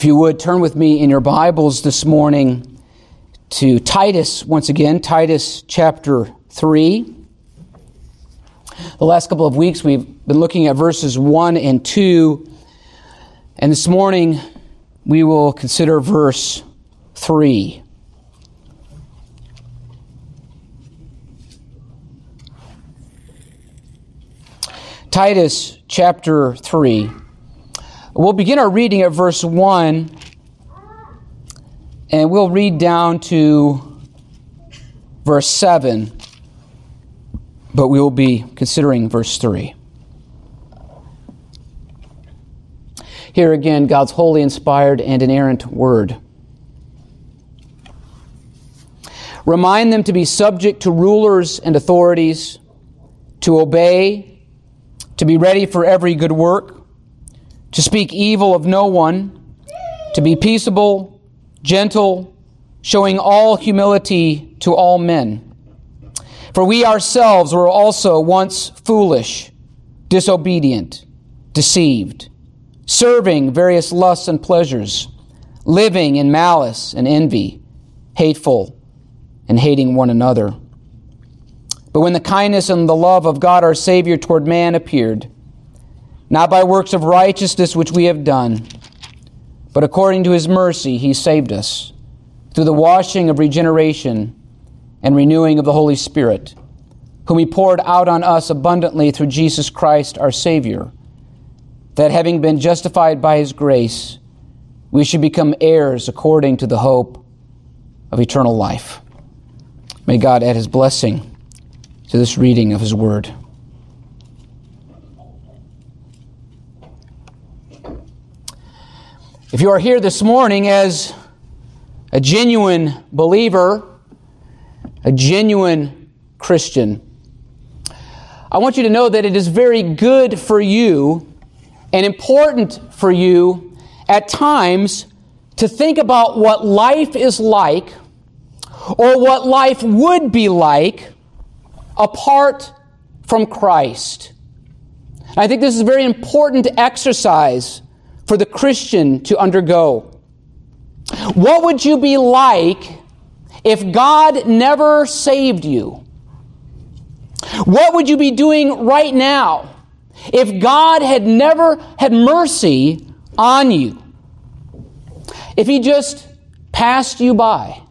If you would turn with me in your Bibles this morning to Titus once again, Titus chapter 3. The last couple of weeks we've been looking at verses 1 and 2, and this morning we will consider verse 3. Titus chapter 3. We'll begin our reading at verse 1, and we'll read down to verse 7, but we will be considering verse 3. Here again, God's holy, inspired, and inerrant word. Remind them to be subject to rulers and authorities, to obey, to be ready for every good work to speak evil of no one, to be peaceable, gentle, showing all humility to all men. For we ourselves were also once foolish, disobedient, deceived, serving various lusts and pleasures, living in malice and envy, hateful, and hating one another. But when the kindness and the love of God our Savior toward man appeared, not by works of righteousness which we have done, but according to his mercy he saved us, through the washing of regeneration and renewing of the Holy Spirit, whom he poured out on us abundantly through Jesus Christ our Savior, that having been justified by his grace, we should become heirs according to the hope of eternal life. May God add his blessing to this reading of his word. If you are here this morning as a genuine believer, a genuine Christian, I want you to know that it is very good for you and important for you at times to think about what life is like or what life would be like apart from Christ. I think this is a very important exercise for the Christian to undergo. What would you be like if God never saved you? What would you be doing right now if God had never had mercy on you? If He just passed you by?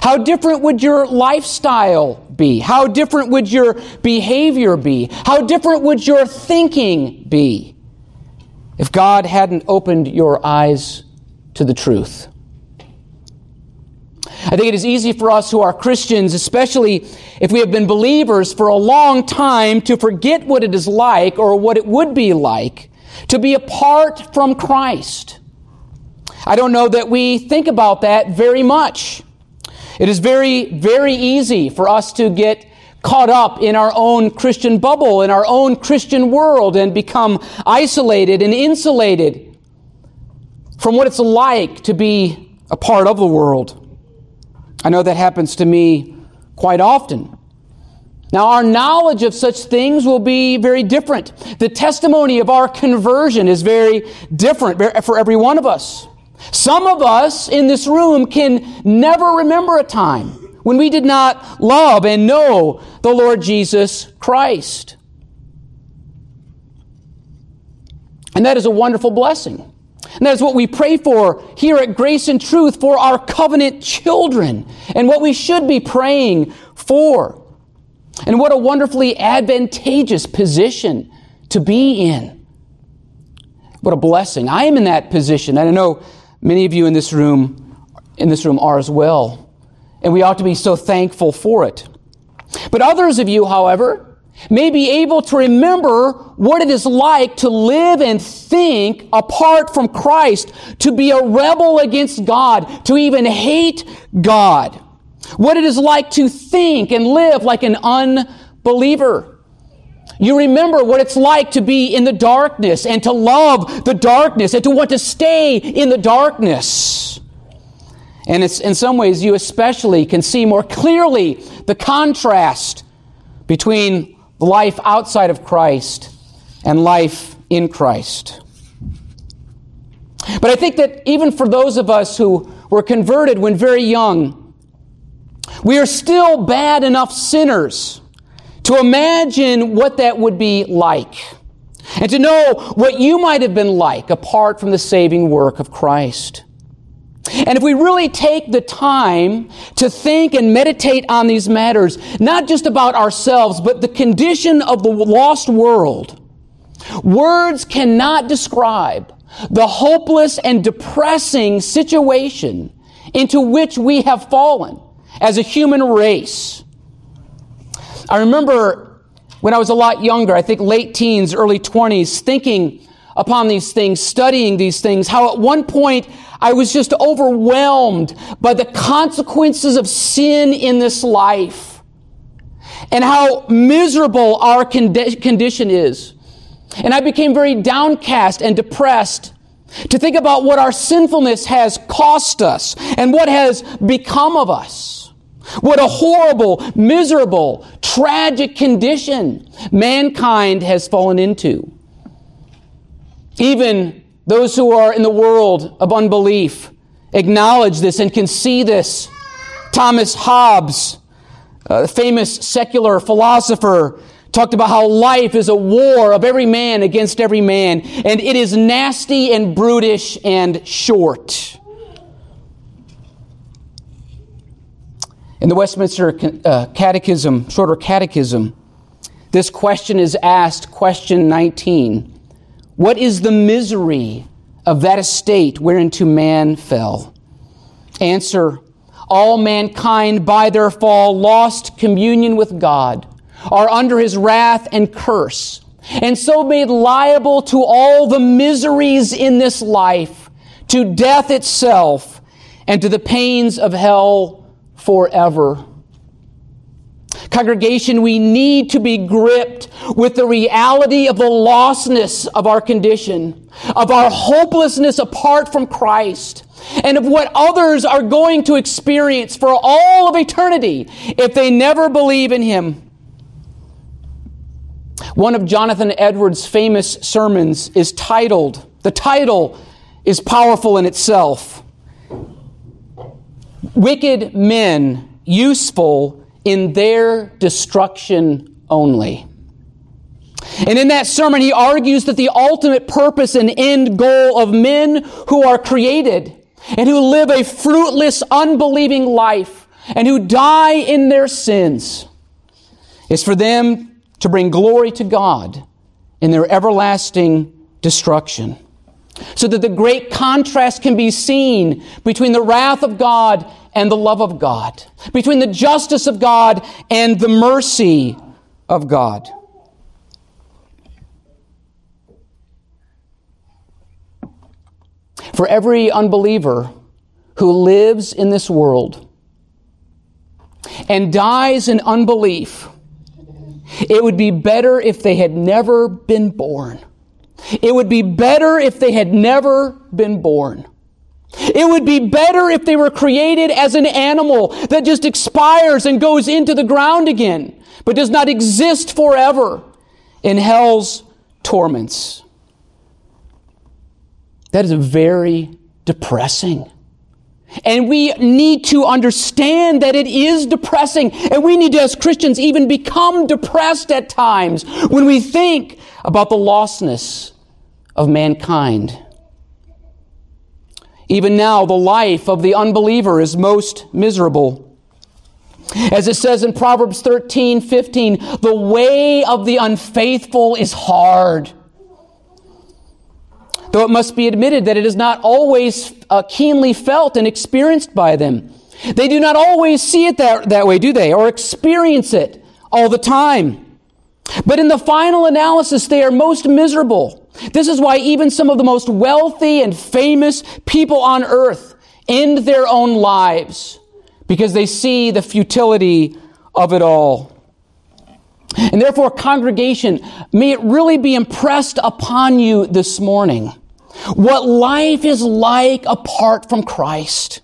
How different would your lifestyle be? How different would your behavior be? How different would your thinking be? If God hadn't opened your eyes to the truth. I think it is easy for us who are Christians, especially if we have been believers for a long time, to forget what it is like or what it would be like to be apart from Christ. I don't know that we think about that very much. It is very, very easy for us to get caught up in our own Christian bubble, in our own Christian world, and become isolated and insulated from what it's like to be a part of the world. I know that happens to me quite often. Now, our knowledge of such things will be very different. The testimony of our conversion is very different for every one of us. Some of us in this room can never remember a time when we did not love and know the Lord Jesus Christ. And that is a wonderful blessing. And that is what we pray for here at Grace and Truth for our covenant children and what we should be praying for. And what a wonderfully advantageous position to be in. What a blessing. I am in that position. And I know many of you in this room in this room are as well and we ought to be so thankful for it. But others of you, however, may be able to remember what it is like to live and think apart from Christ, to be a rebel against God, to even hate God. What it is like to think and live like an unbeliever. You remember what it's like to be in the darkness and to love the darkness and to want to stay in the darkness. And it's, in some ways, you especially can see more clearly the contrast between life outside of Christ and life in Christ. But I think that even for those of us who were converted when very young, we are still bad enough sinners to imagine what that would be like and to know what you might have been like apart from the saving work of Christ. And if we really take the time to think and meditate on these matters, not just about ourselves, but the condition of the lost world, words cannot describe the hopeless and depressing situation into which we have fallen as a human race. I remember when I was a lot younger, I think late teens, early 20s, thinking upon these things, studying these things, how at one point I was just overwhelmed by the consequences of sin in this life and how miserable our condi- condition is. And I became very downcast and depressed to think about what our sinfulness has cost us and what has become of us. What a horrible, miserable, tragic condition mankind has fallen into. Even those who are in the world of unbelief acknowledge this and can see this. Thomas Hobbes, uh, the famous secular philosopher, talked about how life is a war of every man against every man, and it is nasty and brutish and short. In the Westminster uh, Catechism, Shorter Catechism, this question is asked, question 19. What is the misery of that estate whereinto man fell? Answer All mankind by their fall lost communion with God, are under his wrath and curse, and so made liable to all the miseries in this life, to death itself, and to the pains of hell forever. Congregation, we need to be gripped with the reality of the lostness of our condition, of our hopelessness apart from Christ, and of what others are going to experience for all of eternity if they never believe in Him. One of Jonathan Edwards' famous sermons is titled, the title is powerful in itself Wicked Men Useful in their destruction only. And in that sermon, he argues that the ultimate purpose and end goal of men who are created and who live a fruitless, unbelieving life and who die in their sins is for them to bring glory to God in their everlasting destruction. So that the great contrast can be seen between the wrath of God and the love of God, between the justice of God and the mercy of God. For every unbeliever who lives in this world and dies in unbelief, it would be better if they had never been born. It would be better if they had never been born. It would be better if they were created as an animal that just expires and goes into the ground again, but does not exist forever in hell's torments. That is very depressing. And we need to understand that it is depressing. And we need to, as Christians, even become depressed at times when we think about the lostness of mankind. Even now, the life of the unbeliever is most miserable. As it says in Proverbs 13, 15, the way of the unfaithful is hard. Though it must be admitted that it is not always uh, keenly felt and experienced by them. They do not always see it that, that way, do they? Or experience it all the time. But in the final analysis, they are most miserable. This is why even some of the most wealthy and famous people on earth end their own lives because they see the futility of it all. And therefore, congregation, may it really be impressed upon you this morning what life is like apart from Christ.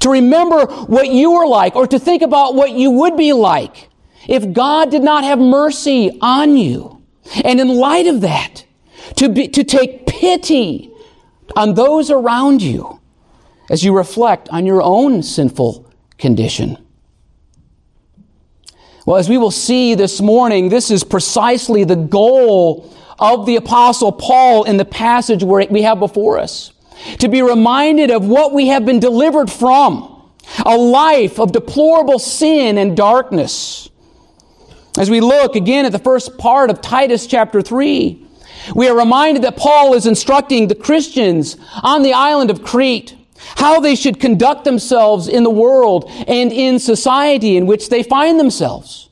To remember what you were like or to think about what you would be like if God did not have mercy on you. And in light of that, to be, to take pity on those around you as you reflect on your own sinful condition. Well, as we will see this morning, this is precisely the goal of the apostle Paul in the passage where we have before us. To be reminded of what we have been delivered from. A life of deplorable sin and darkness. As we look again at the first part of Titus chapter 3, we are reminded that Paul is instructing the Christians on the island of Crete how they should conduct themselves in the world and in society in which they find themselves.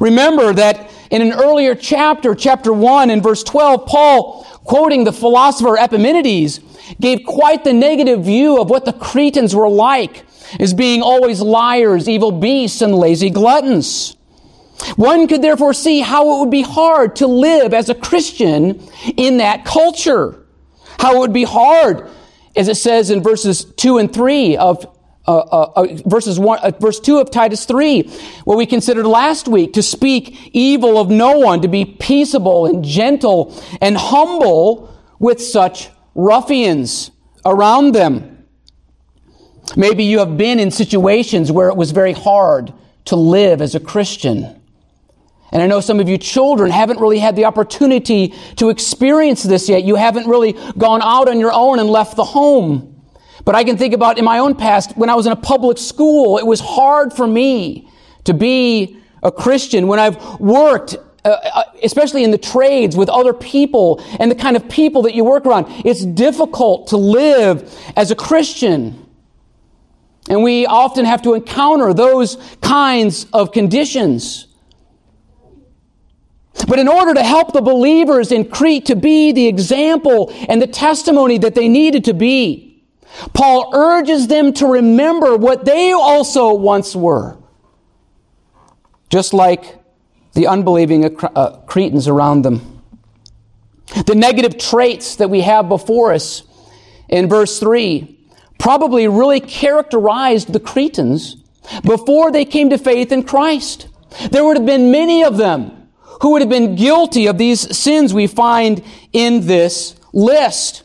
Remember that in an earlier chapter, chapter 1 and verse 12, Paul, quoting the philosopher Epimenides, gave quite the negative view of what the Cretans were like as being always liars, evil beasts, and lazy gluttons. One could therefore see how it would be hard to live as a Christian in that culture. How it would be hard, as it says in verses 2 and 3 of uh, uh, uh, verses one, uh, verse two of Titus three, what we considered last week, to speak evil of no one, to be peaceable and gentle and humble with such ruffians around them. Maybe you have been in situations where it was very hard to live as a Christian. And I know some of you children haven't really had the opportunity to experience this yet. You haven't really gone out on your own and left the home. But I can think about in my own past, when I was in a public school, it was hard for me to be a Christian. When I've worked, uh, uh, especially in the trades with other people and the kind of people that you work around, it's difficult to live as a Christian. And we often have to encounter those kinds of conditions. But in order to help the believers in Crete to be the example and the testimony that they needed to be, Paul urges them to remember what they also once were. Just like the unbelieving uh, Cretans around them. The negative traits that we have before us in verse 3 probably really characterized the Cretans before they came to faith in Christ. There would have been many of them who would have been guilty of these sins we find in this list.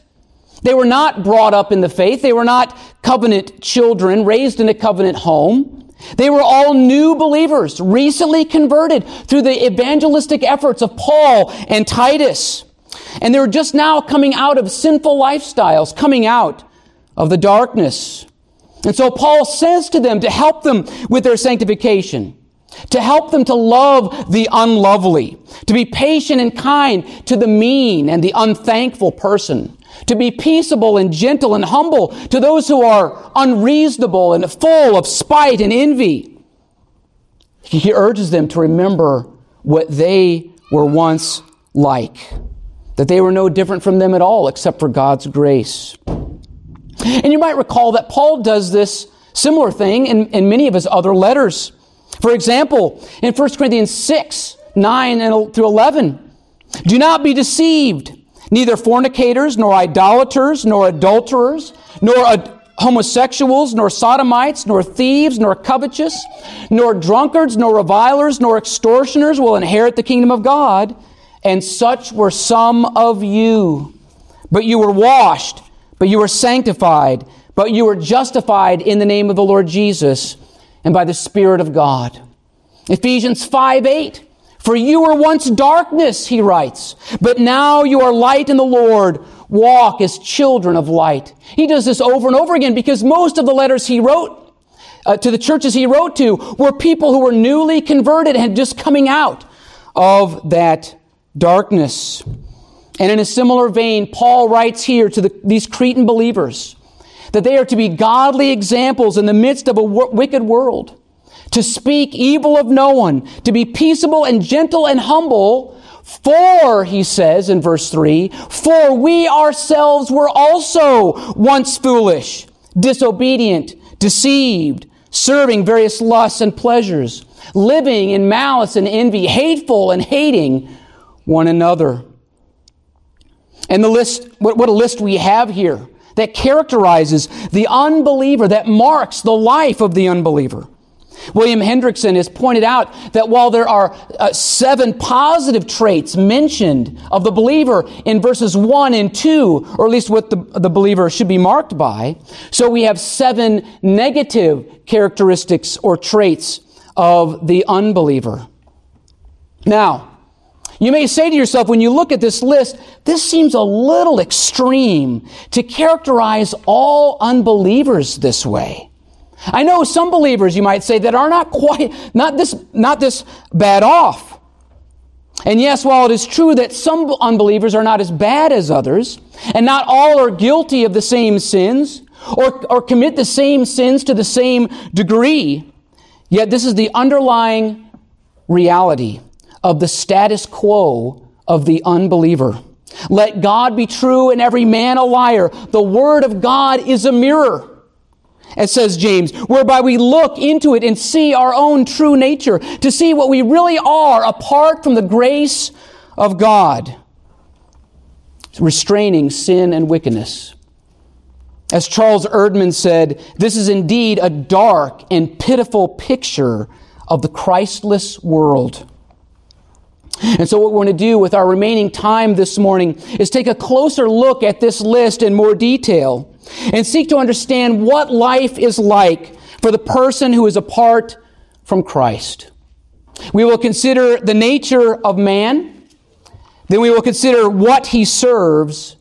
They were not brought up in the faith. They were not covenant children raised in a covenant home. They were all new believers, recently converted through the evangelistic efforts of Paul and Titus. And they were just now coming out of sinful lifestyles, coming out of the darkness. And so Paul says to them to help them with their sanctification, to help them to love the unlovely, to be patient and kind to the mean and the unthankful person, to be peaceable and gentle and humble to those who are unreasonable and full of spite and envy. He urges them to remember what they were once like, that they were no different from them at all except for God's grace. And you might recall that Paul does this similar thing in, in many of his other letters. For example, in 1 Corinthians 6, 9 and through 11, do not be deceived. Neither fornicators, nor idolaters, nor adulterers, nor ad- homosexuals, nor sodomites, nor thieves, nor covetous, nor drunkards, nor revilers, nor extortioners will inherit the kingdom of God. And such were some of you. But you were washed, but you were sanctified, but you were justified in the name of the Lord Jesus and by the Spirit of God. Ephesians 5 8. For you were once darkness, he writes, but now you are light in the Lord. Walk as children of light. He does this over and over again because most of the letters he wrote uh, to the churches he wrote to were people who were newly converted and just coming out of that darkness. And in a similar vein, Paul writes here to the, these Cretan believers that they are to be godly examples in the midst of a w- wicked world to speak evil of no one, to be peaceable and gentle and humble. For, he says in verse 3, for we ourselves were also once foolish, disobedient, deceived, serving various lusts and pleasures, living in malice and envy, hateful and hating one another. And the list, what, what a list we have here that characterizes the unbeliever, that marks the life of the unbeliever. William Hendriksen has pointed out that while there are uh, seven positive traits mentioned of the believer in verses 1 and 2, or at least what the, the believer should be marked by, so we have seven negative characteristics or traits of the unbeliever. Now, you may say to yourself, when you look at this list, this seems a little extreme to characterize all unbelievers this way. I know some believers, you might say, that are not quite, not this, not this bad off. And yes, while it is true that some unbelievers are not as bad as others, and not all are guilty of the same sins, or, or commit the same sins to the same degree, yet this is the underlying reality of the status quo of the unbeliever. Let God be true and every man a liar. The Word of God is a mirror as says James, whereby we look into it and see our own true nature, to see what we really are apart from the grace of God, restraining sin and wickedness. As Charles Erdman said, this is indeed a dark and pitiful picture of the Christless world. And so what we're going to do with our remaining time this morning is take a closer look at this list in more detail and seek to understand what life is like for the person who is apart from Christ. We will consider the nature of man, then we will consider what he serves,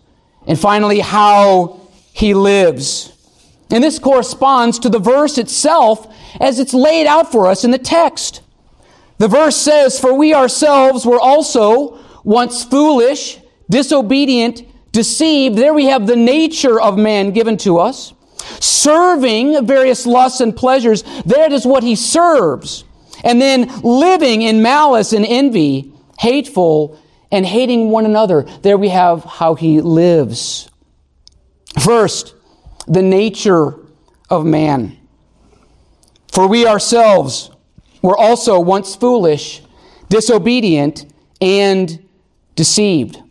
and finally how he lives. And this corresponds to the verse itself as it's laid out for us in the text. The verse says, For we ourselves were also once foolish, disobedient, deceived. There we have the nature of man given to us. Serving various lusts and pleasures. That is what he serves. And then living in malice and envy, hateful and hating one another. There we have how he lives. First, the nature of man. For we ourselves were also once foolish, disobedient, and deceived.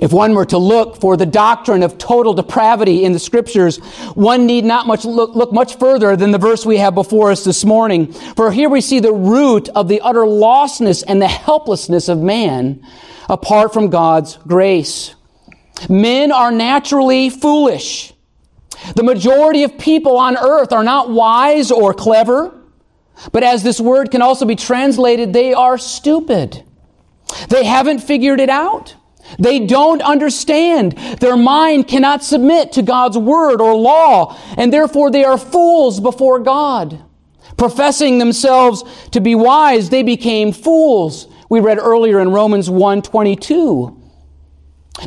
If one were to look for the doctrine of total depravity in the scriptures, one need not much look, look, much further than the verse we have before us this morning. For here we see the root of the utter lostness and the helplessness of man apart from God's grace. Men are naturally foolish. The majority of people on earth are not wise or clever, but as this word can also be translated, they are stupid. They haven't figured it out. They don't understand. Their mind cannot submit to God's word or law, and therefore they are fools before God. Professing themselves to be wise, they became fools. We read earlier in Romans 1:22.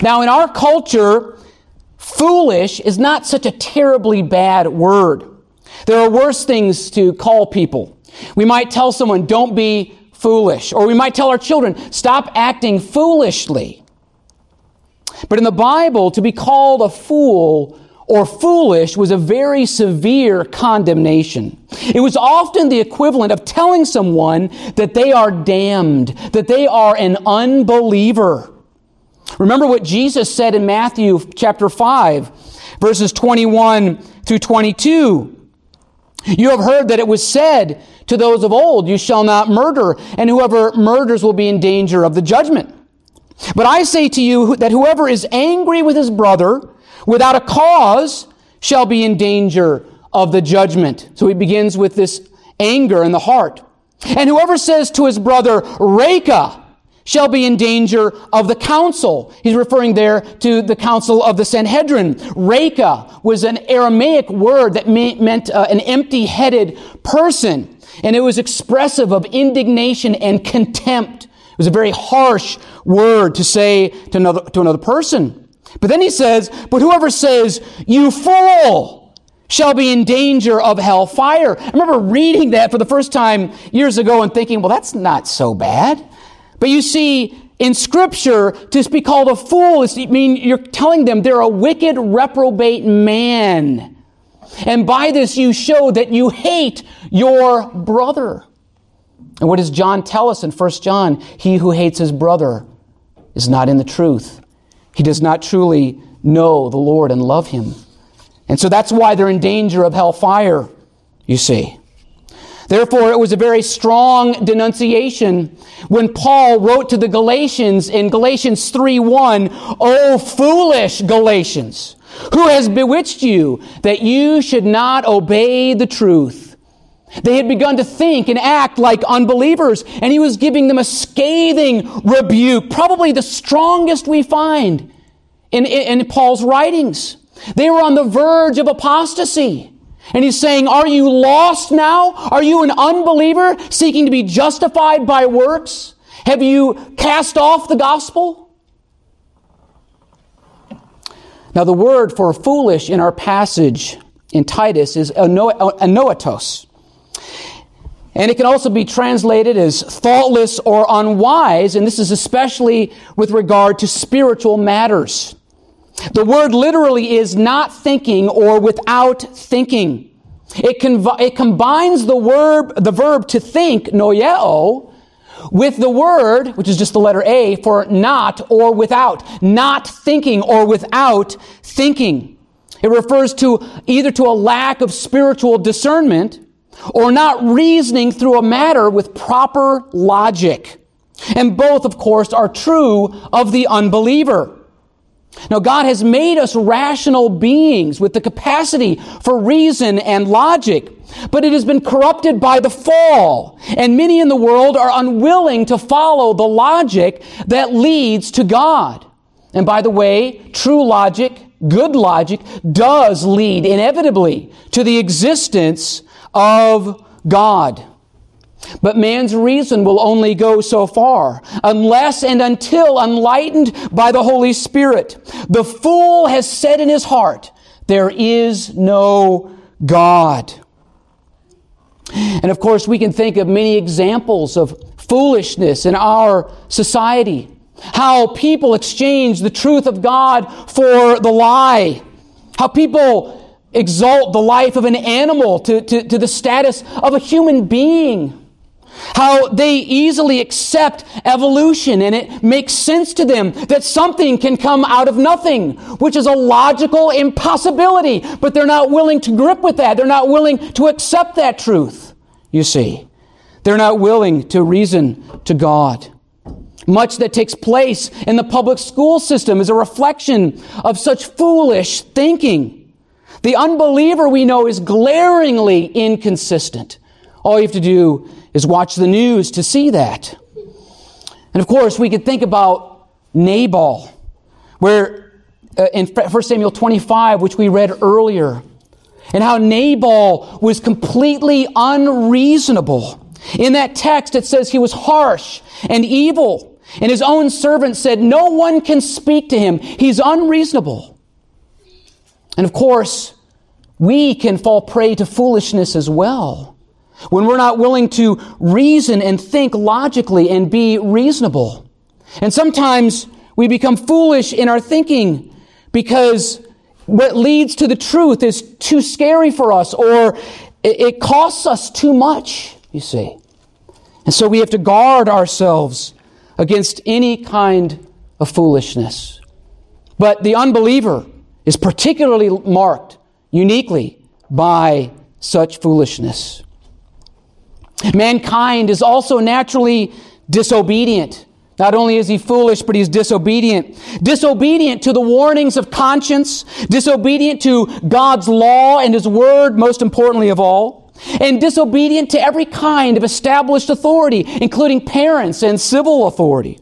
Now in our culture, foolish is not such a terribly bad word. There are worse things to call people. We might tell someone, don't be foolish. Or we might tell our children, stop acting foolishly. But in the Bible, to be called a fool or foolish was a very severe condemnation. It was often the equivalent of telling someone that they are damned, that they are an unbeliever. Remember what Jesus said in Matthew chapter 5, verses 21 through 22. You have heard that it was said to those of old, You shall not murder, and whoever murders will be in danger of the judgment. But I say to you that whoever is angry with his brother without a cause shall be in danger of the judgment. So he begins with this anger in the heart. And whoever says to his brother, Raca, shall be in danger of the council. He's referring there to the council of the Sanhedrin. Raca was an Aramaic word that meant uh, an empty-headed person. And it was expressive of indignation and contempt. It was a very harsh word to say to another, to another person. But then he says, But whoever says, You fool, shall be in danger of hellfire. I remember reading that for the first time years ago and thinking, Well, that's not so bad. But you see, in scripture, to be called a fool is, mean, you're telling them they're a wicked, reprobate man. And by this you show that you hate your brother. And what does John tell us in 1 John? He who hates his brother is not in the truth. He does not truly know the Lord and love him. And so that's why they're in danger of hellfire, you see. Therefore, it was a very strong denunciation when Paul wrote to the Galatians in Galatians 3:1, "O foolish Galatians, who has bewitched you that you should not obey the truth?" They had begun to think and act like unbelievers, and he was giving them a scathing rebuke, probably the strongest we find in, in, in Paul's writings. They were on the verge of apostasy. And he's saying, Are you lost now? Are you an unbeliever seeking to be justified by works? Have you cast off the gospel? Now, the word for foolish in our passage in Titus is anoetos. And it can also be translated as thoughtless or unwise, and this is especially with regard to spiritual matters. The word literally is not thinking or without thinking. It, conv- it combines the verb, the verb to think, noeo, with the word, which is just the letter A, for not or without. Not thinking or without thinking. It refers to either to a lack of spiritual discernment or not reasoning through a matter with proper logic. And both, of course, are true of the unbeliever. Now, God has made us rational beings with the capacity for reason and logic, but it has been corrupted by the fall, and many in the world are unwilling to follow the logic that leads to God. And by the way, true logic, good logic, does lead inevitably to the existence of God. But man's reason will only go so far, unless and until enlightened by the Holy Spirit. The fool has said in his heart, there is no God. And of course, we can think of many examples of foolishness in our society. How people exchange the truth of God for the lie. How people exalt the life of an animal to, to, to the status of a human being. How they easily accept evolution and it makes sense to them that something can come out of nothing, which is a logical impossibility, but they're not willing to grip with that. They're not willing to accept that truth, you see. They're not willing to reason to God. Much that takes place in the public school system is a reflection of such foolish thinking. The unbeliever we know is glaringly inconsistent. All you have to do is watch the news to see that. And of course, we could think about Nabal, where uh, in 1 Samuel 25, which we read earlier, and how Nabal was completely unreasonable. In that text, it says he was harsh and evil. And his own servant said, No one can speak to him. He's unreasonable. And of course, we can fall prey to foolishness as well when we're not willing to reason and think logically and be reasonable. And sometimes we become foolish in our thinking because what leads to the truth is too scary for us or it costs us too much, you see. And so we have to guard ourselves against any kind of foolishness. But the unbeliever is particularly marked uniquely by such foolishness. Mankind is also naturally disobedient. Not only is he foolish, but he's disobedient. Disobedient to the warnings of conscience, disobedient to God's law and his word, most importantly of all, and disobedient to every kind of established authority, including parents and civil authority.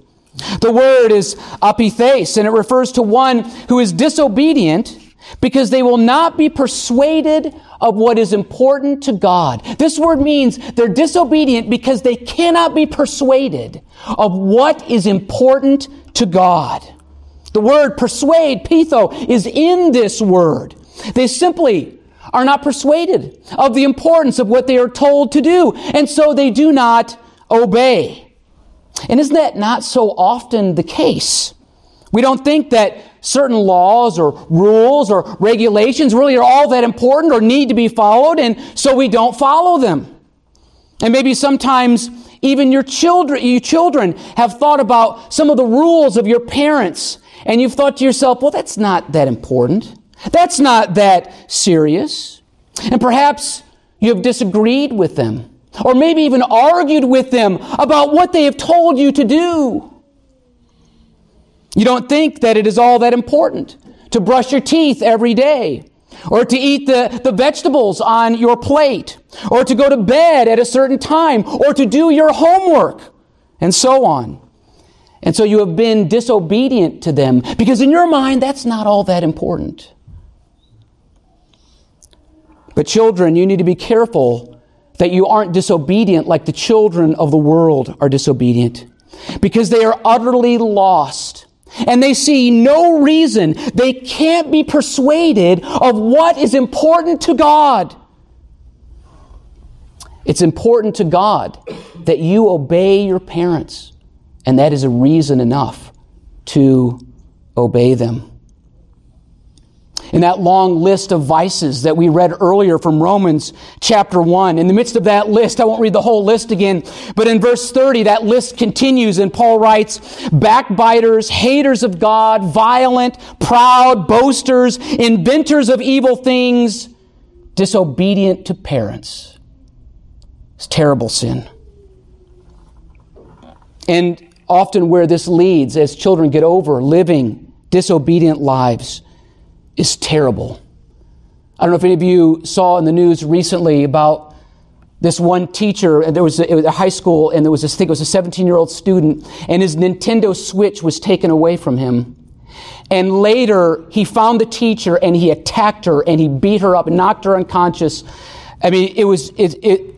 The word is apithes, and it refers to one who is disobedient because they will not be persuaded of what is important to God. This word means they're disobedient because they cannot be persuaded of what is important to God. The word persuade, pitho, is in this word. They simply are not persuaded of the importance of what they are told to do, and so they do not obey. And isn't that not so often the case? We don't think that certain laws or rules or regulations really are all that important or need to be followed, and so we don't follow them. And maybe sometimes even your children, you children have thought about some of the rules of your parents, and you've thought to yourself, well, that's not that important. That's not that serious. And perhaps you have disagreed with them. or maybe even argued with them about what they have told you to do. You don't think that it is all that important to brush your teeth every day, or to eat the, the vegetables on your plate, or to go to bed at a certain time, or to do your homework, and so on. And so you have been disobedient to them because in your mind that's not all that important. But children, you need to be careful that you aren't disobedient like the children of the world are disobedient because they are utterly lost and they see no reason. They can't be persuaded of what is important to God. It's important to God that you obey your parents, and that is a reason enough to obey them in that long list of vices that we read earlier from Romans chapter 1. In the midst of that list, I won't read the whole list again, but in verse 30, that list continues and Paul writes, backbiters, haters of God, violent, proud, boasters, inventors of evil things, disobedient to parents. It's terrible sin. And often where this leads as children get over living disobedient lives is terrible. I don't know if any of you saw in the news recently about this one teacher, and there was a, was a high school, and there was this, I think it was a 17 year old student, and his Nintendo Switch was taken away from him. And later, he found the teacher and he attacked her and he beat her up, and knocked her unconscious. I mean, it was, it, it,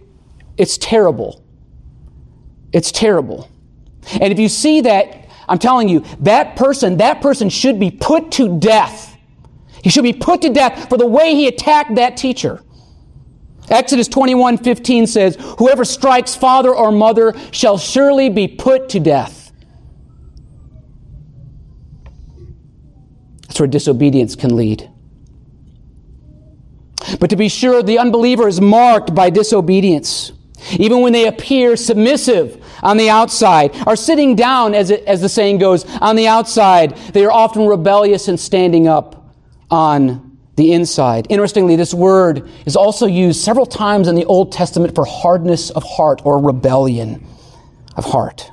it's terrible. It's terrible. And if you see that, I'm telling you, that person, that person should be put to death he should be put to death for the way he attacked that teacher. Exodus 21 15 says, Whoever strikes father or mother shall surely be put to death. That's where disobedience can lead. But to be sure, the unbeliever is marked by disobedience. Even when they appear submissive on the outside, are sitting down, as, it, as the saying goes, on the outside, they are often rebellious and standing up on the inside. Interestingly, this word is also used several times in the Old Testament for hardness of heart or rebellion of heart.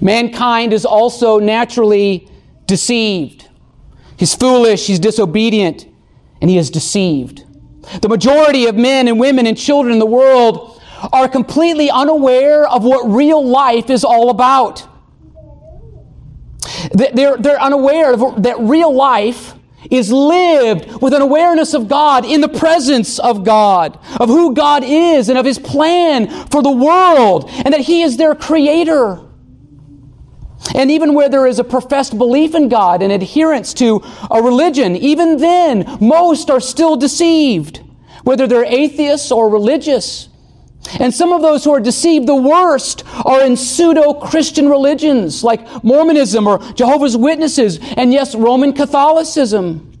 Mankind is also naturally deceived. He's foolish, he's disobedient, and he is deceived. The majority of men and women and children in the world are completely unaware of what real life is all about. They're, they're unaware that real life is lived with an awareness of God, in the presence of God, of who God is and of His plan for the world, and that He is their creator. And even where there is a professed belief in God and adherence to a religion, even then, most are still deceived, whether they're atheists or religious. And some of those who are deceived the worst are in pseudo Christian religions like Mormonism or Jehovah's Witnesses, and yes, Roman Catholicism.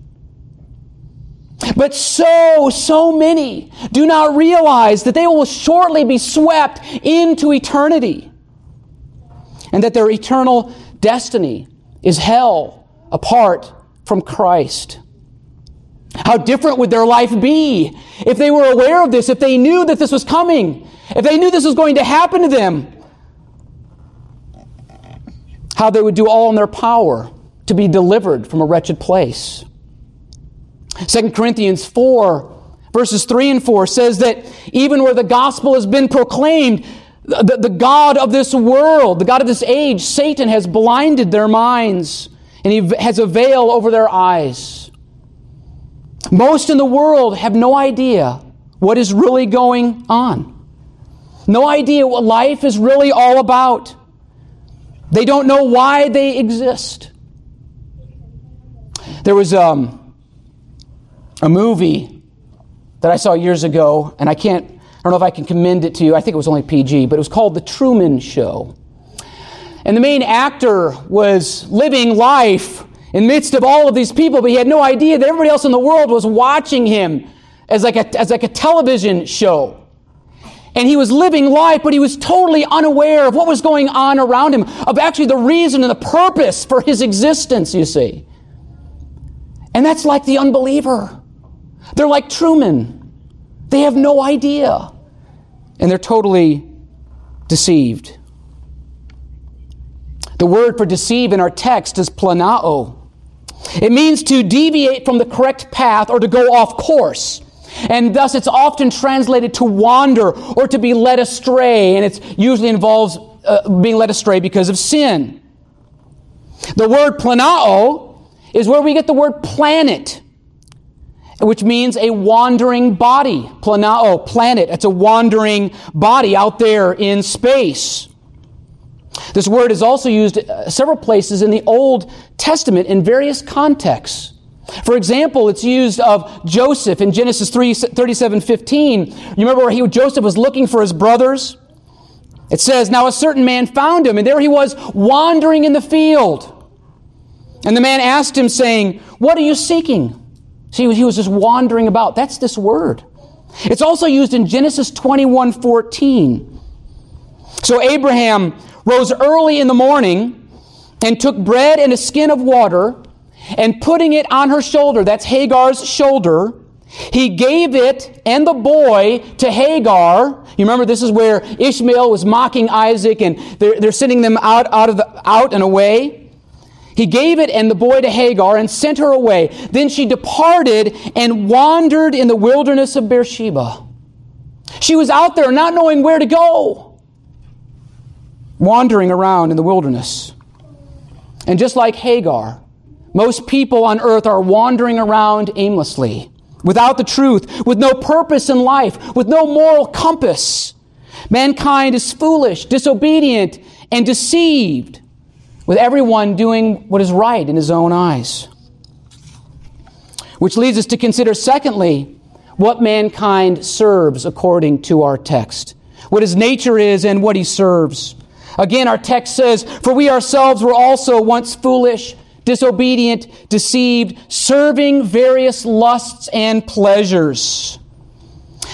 But so, so many do not realize that they will shortly be swept into eternity and that their eternal destiny is hell apart from Christ. How different would their life be if they were aware of this, if they knew that this was coming, if they knew this was going to happen to them? How they would do all in their power to be delivered from a wretched place. 2 Corinthians 4, verses 3 and 4 says that even where the gospel has been proclaimed, the, the God of this world, the God of this age, Satan has blinded their minds and he has a veil over their eyes. Most in the world have no idea what is really going on. No idea what life is really all about. They don't know why they exist. There was um, a movie that I saw years ago, and I can't, I don't know if I can commend it to you. I think it was only PG, but it was called The Truman Show. And the main actor was living life in the midst of all of these people, but he had no idea that everybody else in the world was watching him as like a, as like a television show. And he was living life, but he was totally unaware of what was going on around him, of actually the reason and the purpose for his existence, you see. And that's like the unbeliever. They're like Truman. They have no idea. And they're totally deceived. The word for deceive in our text is planao. It means to deviate from the correct path or to go off course. And thus it's often translated to wander or to be led astray. And it usually involves uh, being led astray because of sin. The word planao is where we get the word planet, which means a wandering body. Planao, planet. It's a wandering body out there in space. This word is also used uh, several places in the Old Testament in various contexts. For example, it's used of Joseph in Genesis 3, 37, 15. You remember where he, Joseph was looking for his brothers? It says, Now a certain man found him, and there he was wandering in the field. And the man asked him, saying, What are you seeking? See, he was just wandering about. That's this word. It's also used in Genesis 21, 14. So Abraham rose early in the morning and took bread and a skin of water and putting it on her shoulder, that's Hagar's shoulder, he gave it and the boy to Hagar. You remember this is where Ishmael was mocking Isaac and they're, they're sending them out, out, of the, out and away. He gave it and the boy to Hagar and sent her away. Then she departed and wandered in the wilderness of Beersheba. She was out there not knowing where to go wandering around in the wilderness. And just like Hagar, most people on earth are wandering around aimlessly, without the truth, with no purpose in life, with no moral compass. Mankind is foolish, disobedient, and deceived, with everyone doing what is right in his own eyes. Which leads us to consider, secondly, what mankind serves according to our text, what his nature is and what he serves. Again, our text says, For we ourselves were also once foolish, disobedient, deceived, serving various lusts and pleasures.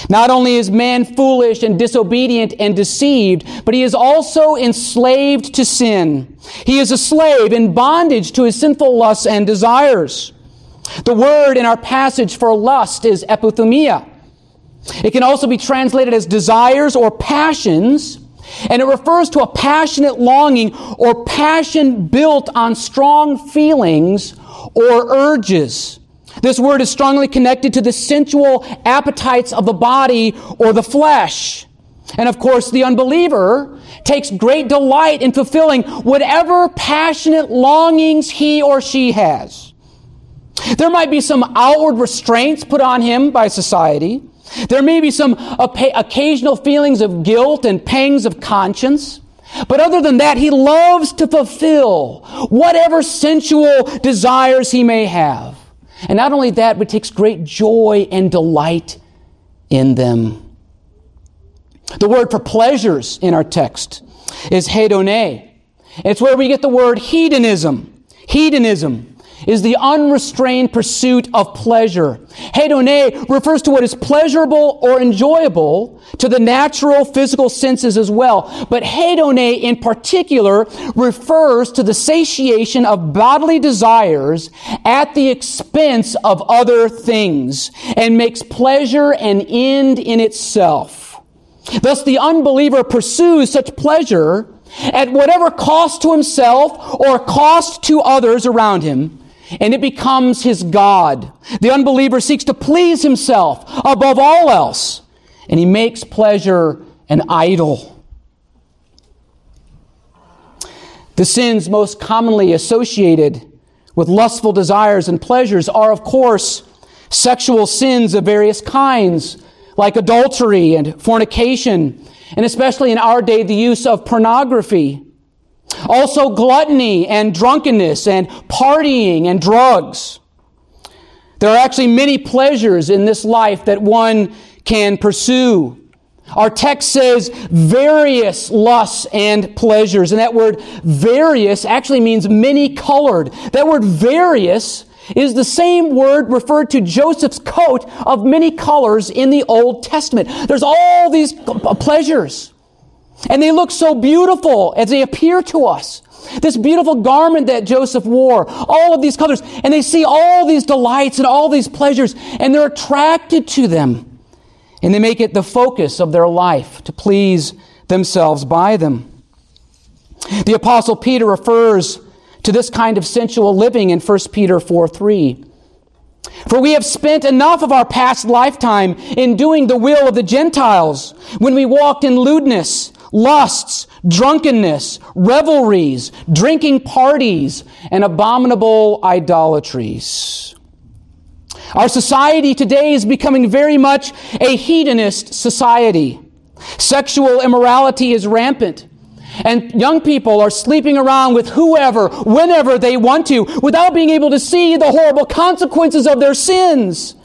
Not only is man foolish and disobedient and deceived, but he is also enslaved to sin. He is a slave in bondage to his sinful lusts and desires. The word in our passage for lust is epithumia. It can also be translated as desires or passions. And it refers to a passionate longing or passion built on strong feelings or urges. This word is strongly connected to the sensual appetites of the body or the flesh. And of course, the unbeliever takes great delight in fulfilling whatever passionate longings he or she has. There might be some outward restraints put on him by society. There may be some occasional feelings of guilt and pangs of conscience. But other than that, he loves to fulfill whatever sensual desires he may have. And not only that, but takes great joy and delight in them. The word for pleasures in our text is hedone. It's where we get the word hedonism. Hedonism is the unrestrained pursuit of pleasure. Hedone refers to what is pleasurable or enjoyable to the natural physical senses as well. But hedone in particular refers to the satiation of bodily desires at the expense of other things and makes pleasure an end in itself. Thus the unbeliever pursues such pleasure at whatever cost to himself or cost to others around him and it becomes his God. The unbeliever seeks to please himself above all else, and he makes pleasure an idol. The sins most commonly associated with lustful desires and pleasures are, of course, sexual sins of various kinds, like adultery and fornication, and especially in our day, the use of pornography. Also, gluttony and drunkenness and partying and drugs. There are actually many pleasures in this life that one can pursue. Our text says various lusts and pleasures. And that word various actually means many colored. That word various is the same word referred to Joseph's coat of many colors in the Old Testament. There's all these pleasures. And they look so beautiful as they appear to us. This beautiful garment that Joseph wore, all of these colors, and they see all these delights and all these pleasures, and they're attracted to them. and they make it the focus of their life to please themselves by them. The Apostle Peter refers to this kind of sensual living in 1 Peter 4 3. For we have spent enough of our past lifetime in doing the will of the Gentiles when we walked in lewdness, lusts, drunkenness, revelries, drinking parties, and abominable idolatries. Our society today is becoming very much a hedonist society. Sexual immorality is rampant. And young people are sleeping around with whoever, whenever they want to, without being able to see the horrible consequences of their sins.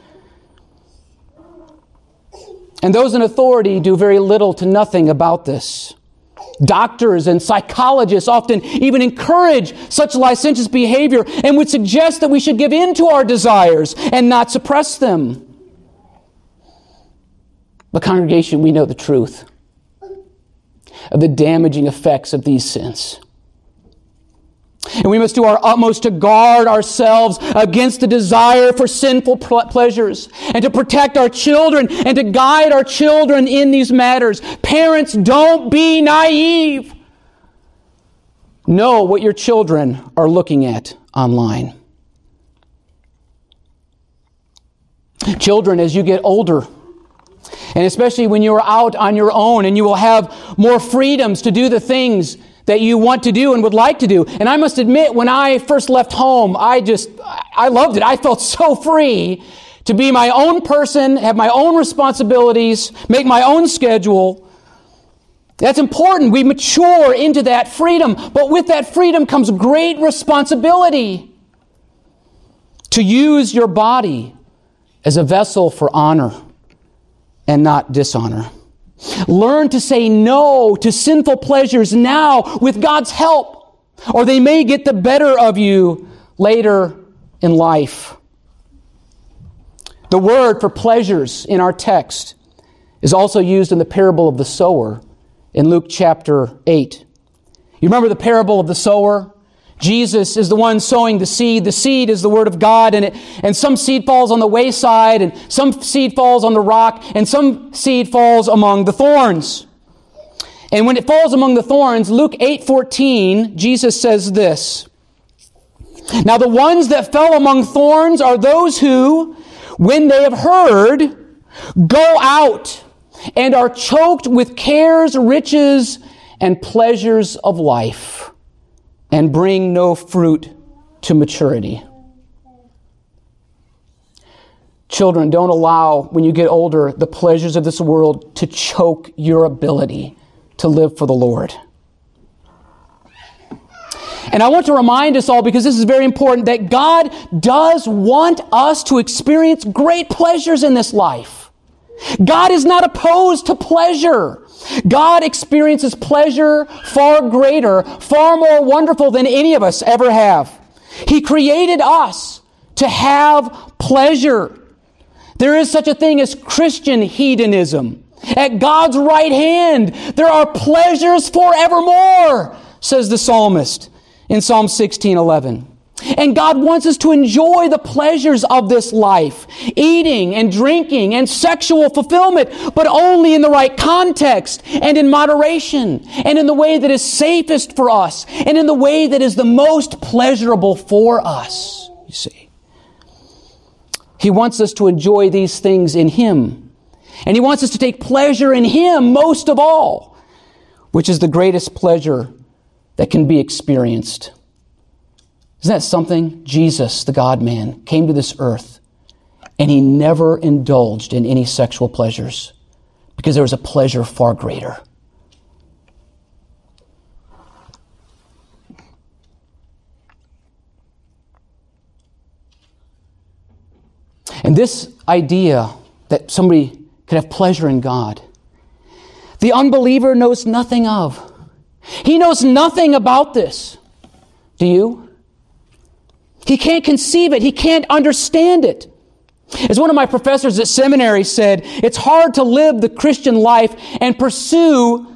And those in authority do very little to nothing about this. Doctors and psychologists often even encourage such licentious behavior and would suggest that we should give in to our desires and not suppress them. But, congregation, we know the truth of the damaging effects of these sins. And we must do our utmost to guard ourselves against the desire for sinful pleasures and to protect our children and to guide our children in these matters. Parents, don't be naive. Know what your children are looking at online. Children, as you get older, and especially when you are out on your own and you will have more freedoms to do the things that you want to do and would like to do. And I must admit, when I first left home, I just, I loved it. I felt so free to be my own person, have my own responsibilities, make my own schedule. That's important. We mature into that freedom. But with that freedom comes great responsibility to use your body as a vessel for honor and not dishonor. Learn to say no to sinful pleasures now with God's help, or they may get the better of you later in life. The word for pleasures in our text is also used in the parable of the sower in Luke chapter 8. You remember the parable of the sower? Jesus is the one sowing the seed. The seed is the word of God, and, it, and some seed falls on the wayside, and some seed falls on the rock, and some seed falls among the thorns. And when it falls among the thorns, Luke 8:14, Jesus says this. Now the ones that fell among thorns are those who, when they have heard, go out and are choked with cares, riches, and pleasures of life and bring no fruit to maturity. Children, don't allow, when you get older, the pleasures of this world to choke your ability to live for the Lord. And I want to remind us all, because this is very important, that God does want us to experience great pleasures in this life. God is not opposed to pleasure. God experiences pleasure far greater, far more wonderful than any of us ever have. He created us to have pleasure. There is such a thing as Christian hedonism. At God's right hand, there are pleasures forevermore, says the psalmist in Psalm 16 11. And God wants us to enjoy the pleasures of this life, eating and drinking and sexual fulfillment, but only in the right context and in moderation and in the way that is safest for us and in the way that is the most pleasurable for us, you see. He wants us to enjoy these things in Him. And He wants us to take pleasure in Him most of all, which is the greatest pleasure that can be experienced. Isn't that something? Jesus, the God man, came to this earth and he never indulged in any sexual pleasures because there was a pleasure far greater. And this idea that somebody could have pleasure in God, the unbeliever knows nothing of. He knows nothing about this. Do you? He can't conceive it. He can't understand it. As one of my professors at seminary said, it's hard to live the Christian life and pursue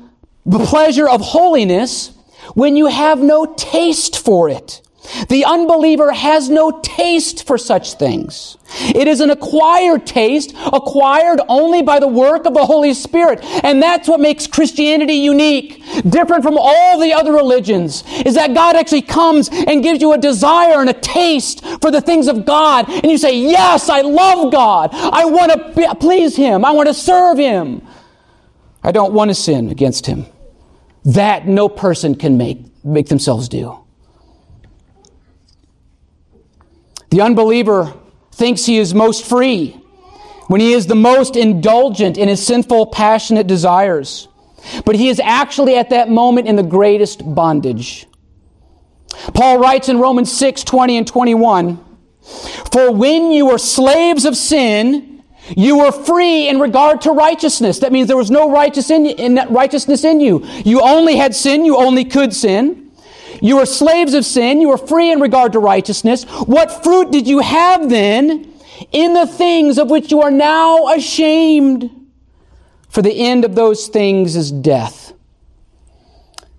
the pleasure of holiness when you have no taste for it. The unbeliever has no taste for such things. It is an acquired taste, acquired only by the work of the Holy Spirit. And that's what makes Christianity unique, different from all the other religions, is that God actually comes and gives you a desire and a taste for the things of God. And you say, yes, I love God. I want to please Him. I want to serve Him. I don't want to sin against Him. That no person can make, make themselves do. The unbeliever thinks he is most free when he is the most indulgent in his sinful, passionate desires. But he is actually at that moment in the greatest bondage. Paul writes in Romans 6 20 and 21 For when you were slaves of sin, you were free in regard to righteousness. That means there was no righteous in, in, righteousness in you. You only had sin, you only could sin. You were slaves of sin. You were free in regard to righteousness. What fruit did you have then in the things of which you are now ashamed? For the end of those things is death.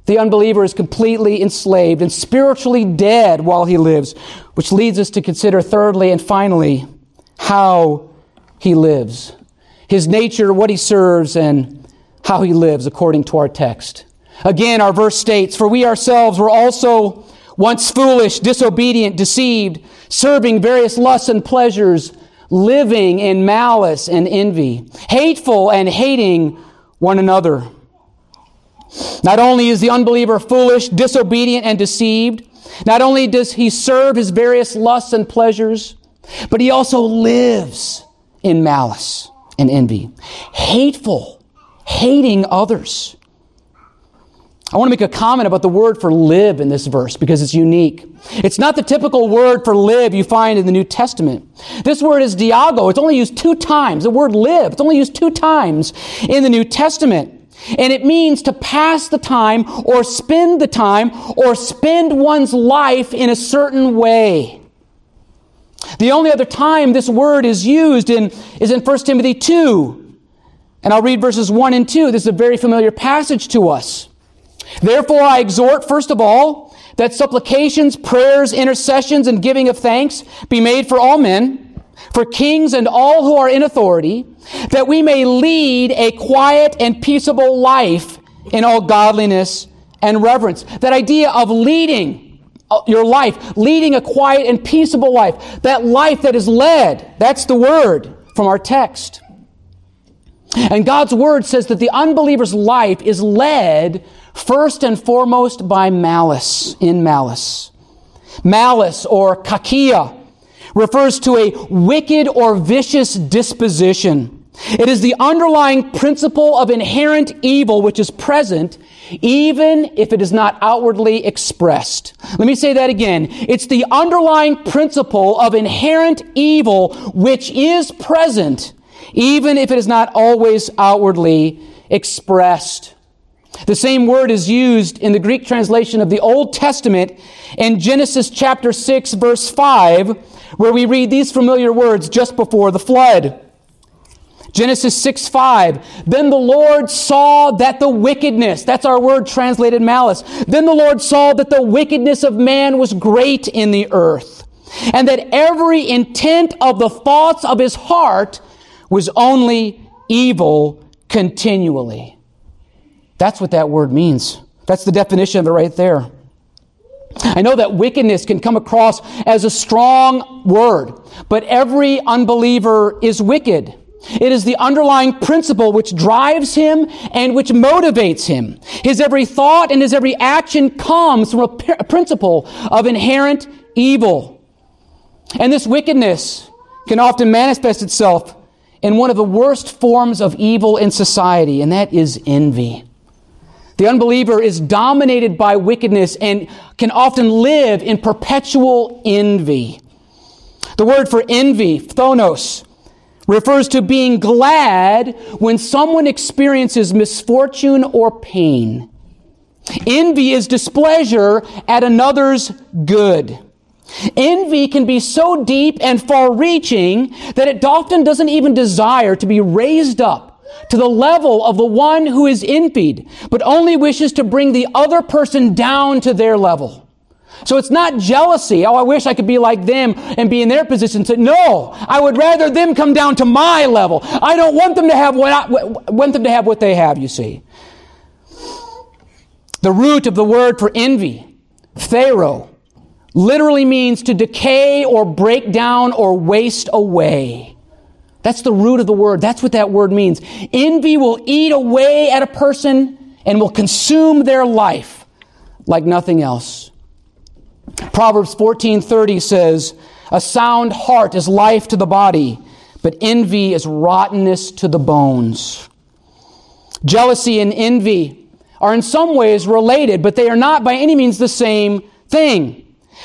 The unbeliever is completely enslaved and spiritually dead while he lives, which leads us to consider thirdly and finally how he lives. His nature, what he serves, and how he lives according to our text. Again, our verse states, For we ourselves were also once foolish, disobedient, deceived, serving various lusts and pleasures, living in malice and envy, hateful and hating one another. Not only is the unbeliever foolish, disobedient, and deceived, not only does he serve his various lusts and pleasures, but he also lives in malice and envy, hateful, hating others. I want to make a comment about the word for live in this verse because it's unique. It's not the typical word for live you find in the New Testament. This word is diago. It's only used two times. The word live, it's only used two times in the New Testament. And it means to pass the time or spend the time or spend one's life in a certain way. The only other time this word is used in, is in 1 Timothy 2. And I'll read verses 1 and 2. This is a very familiar passage to us. Therefore, I exhort, first of all, that supplications, prayers, intercessions, and giving of thanks be made for all men, for kings and all who are in authority, that we may lead a quiet and peaceable life in all godliness and reverence. That idea of leading uh, your life, leading a quiet and peaceable life, that life that is led, that's the word from our text. And God's word says that the unbeliever's life is led First and foremost by malice, in malice. Malice or kakia refers to a wicked or vicious disposition. It is the underlying principle of inherent evil which is present even if it is not outwardly expressed. Let me say that again. It's the underlying principle of inherent evil which is present even if it is not always outwardly expressed. The same word is used in the Greek translation of the Old Testament in Genesis chapter 6 verse 5, where we read these familiar words just before the flood. Genesis 6 5. Then the Lord saw that the wickedness, that's our word translated malice. Then the Lord saw that the wickedness of man was great in the earth, and that every intent of the thoughts of his heart was only evil continually. That's what that word means. That's the definition of it right there. I know that wickedness can come across as a strong word, but every unbeliever is wicked. It is the underlying principle which drives him and which motivates him. His every thought and his every action comes from a, principle of inherent evil. And this wickedness can often manifest itself in one of the worst forms of evil in society, and that is envy. The unbeliever is dominated by wickedness and can often live in perpetual envy. The word for envy, phthonos, refers to being glad when someone experiences misfortune or pain. Envy is displeasure at another's good. Envy can be so deep and far reaching that it often doesn't even desire to be raised up to the level of the one who is envied, but only wishes to bring the other person down to their level. So it's not jealousy. Oh, I wish I could be like them and be in their position. To, no, I would rather them come down to my level. I don't want them to have what I want them to have what they have, you see. The root of the word for envy, pharaoh, literally means to decay or break down or waste away. That's the root of the word. That's what that word means. Envy will eat away at a person and will consume their life like nothing else. Proverbs 14:30 says, "A sound heart is life to the body, but envy is rottenness to the bones." Jealousy and envy are in some ways related, but they are not by any means the same thing.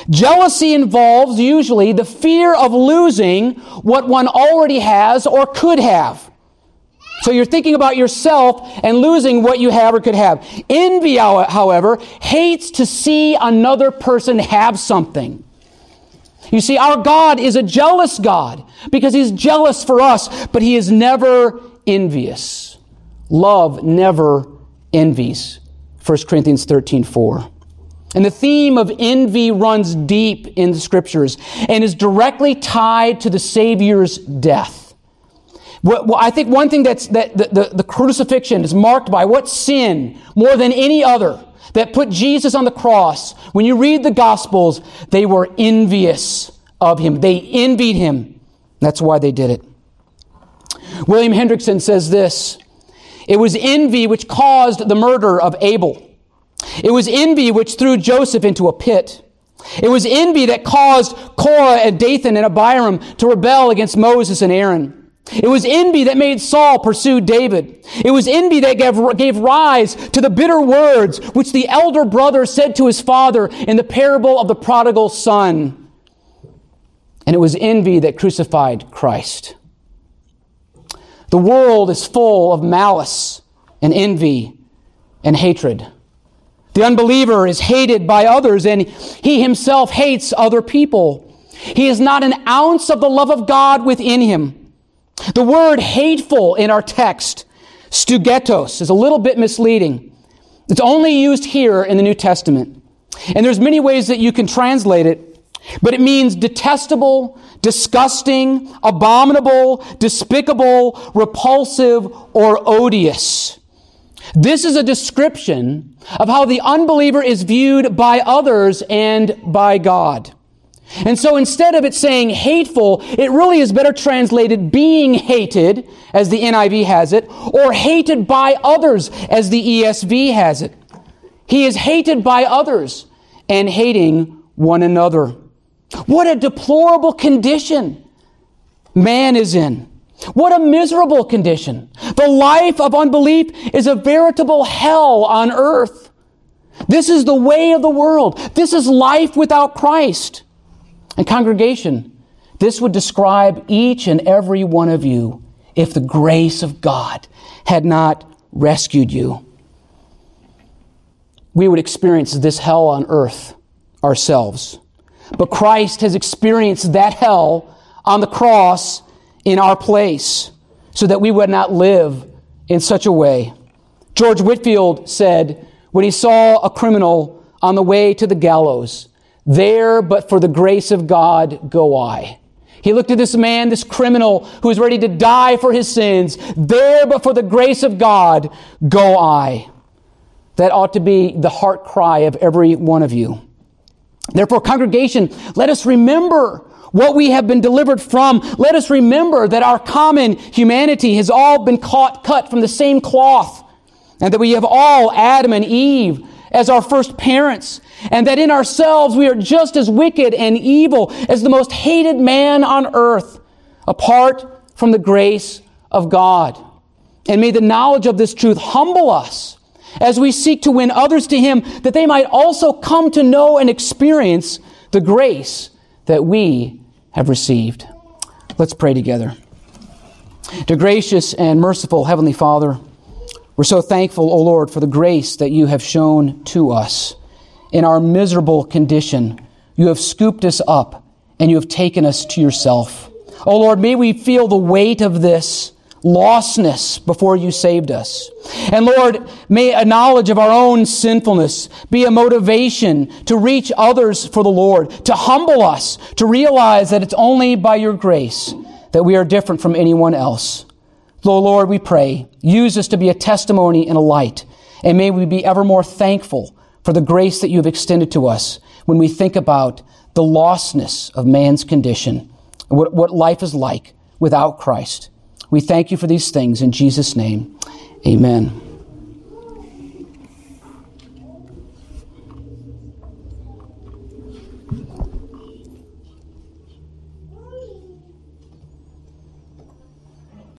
Jealousy involves usually the fear of losing what one already has or could have. So you're thinking about yourself and losing what you have or could have. Envy, however, hates to see another person have something. You see, our God is a jealous God because He's jealous for us, but He is never envious. Love never envies. 1 Corinthians 13 4. And the theme of envy runs deep in the scriptures and is directly tied to the Savior's death. Well, I think one thing that's, that the, the, the crucifixion is marked by what sin more than any other that put Jesus on the cross. When you read the Gospels, they were envious of him. They envied him. That's why they did it. William Hendriksen says this It was envy which caused the murder of Abel. It was envy which threw Joseph into a pit. It was envy that caused Korah and Dathan and Abiram to rebel against Moses and Aaron. It was envy that made Saul pursue David. It was envy that gave, gave rise to the bitter words which the elder brother said to his father in the parable of the prodigal son. And it was envy that crucified Christ. The world is full of malice and envy and hatred. The unbeliever is hated by others and he himself hates other people. He has not an ounce of the love of God within him. The word hateful in our text, stugetos, is a little bit misleading. It's only used here in the New Testament. And there's many ways that you can translate it, but it means detestable, disgusting, abominable, despicable, repulsive, or odious. This is a description of how the unbeliever is viewed by others and by God. And so instead of it saying hateful, it really is better translated being hated, as the NIV has it, or hated by others, as the ESV has it. He is hated by others and hating one another. What a deplorable condition man is in. What a miserable condition. The life of unbelief is a veritable hell on earth. This is the way of the world. This is life without Christ. And congregation, this would describe each and every one of you if the grace of God had not rescued you. We would experience this hell on earth ourselves. But Christ has experienced that hell on the cross in our place so that we would not live in such a way. George Whitefield said when he saw a criminal on the way to the gallows, There, but for the grace of God, go I. He looked at this man, this criminal who was ready to die for his sins. There, but for the grace of God, go I. That ought to be the heart cry of every one of you. Therefore, congregation, let us remember what we have been delivered from, let us remember that our common humanity has all been caught, cut from the same cloth, and that we have all, Adam and Eve, as our first parents, and that in ourselves we are just as wicked and evil as the most hated man on earth, apart from the grace of God. And may the knowledge of this truth humble us as we seek to win others to Him, that they might also come to know and experience the grace that we have received. Let's pray together. Dear gracious and merciful Heavenly Father, we're so thankful, O Lord, for the grace that you have shown to us. In our miserable condition, you have scooped us up and you have taken us to yourself. O Lord, may we feel the weight of this lostness before you saved us. And Lord, may a knowledge of our own sinfulness be a motivation to reach others for the Lord, to humble us, to realize that it's only by your grace that we are different from anyone else. Lord, we pray, use us to be a testimony and a light, and may we be ever more thankful for the grace that you have extended to us when we think about the lostness of man's condition, what, what life is like without Christ. We thank you for these things in Jesus' name. Amen.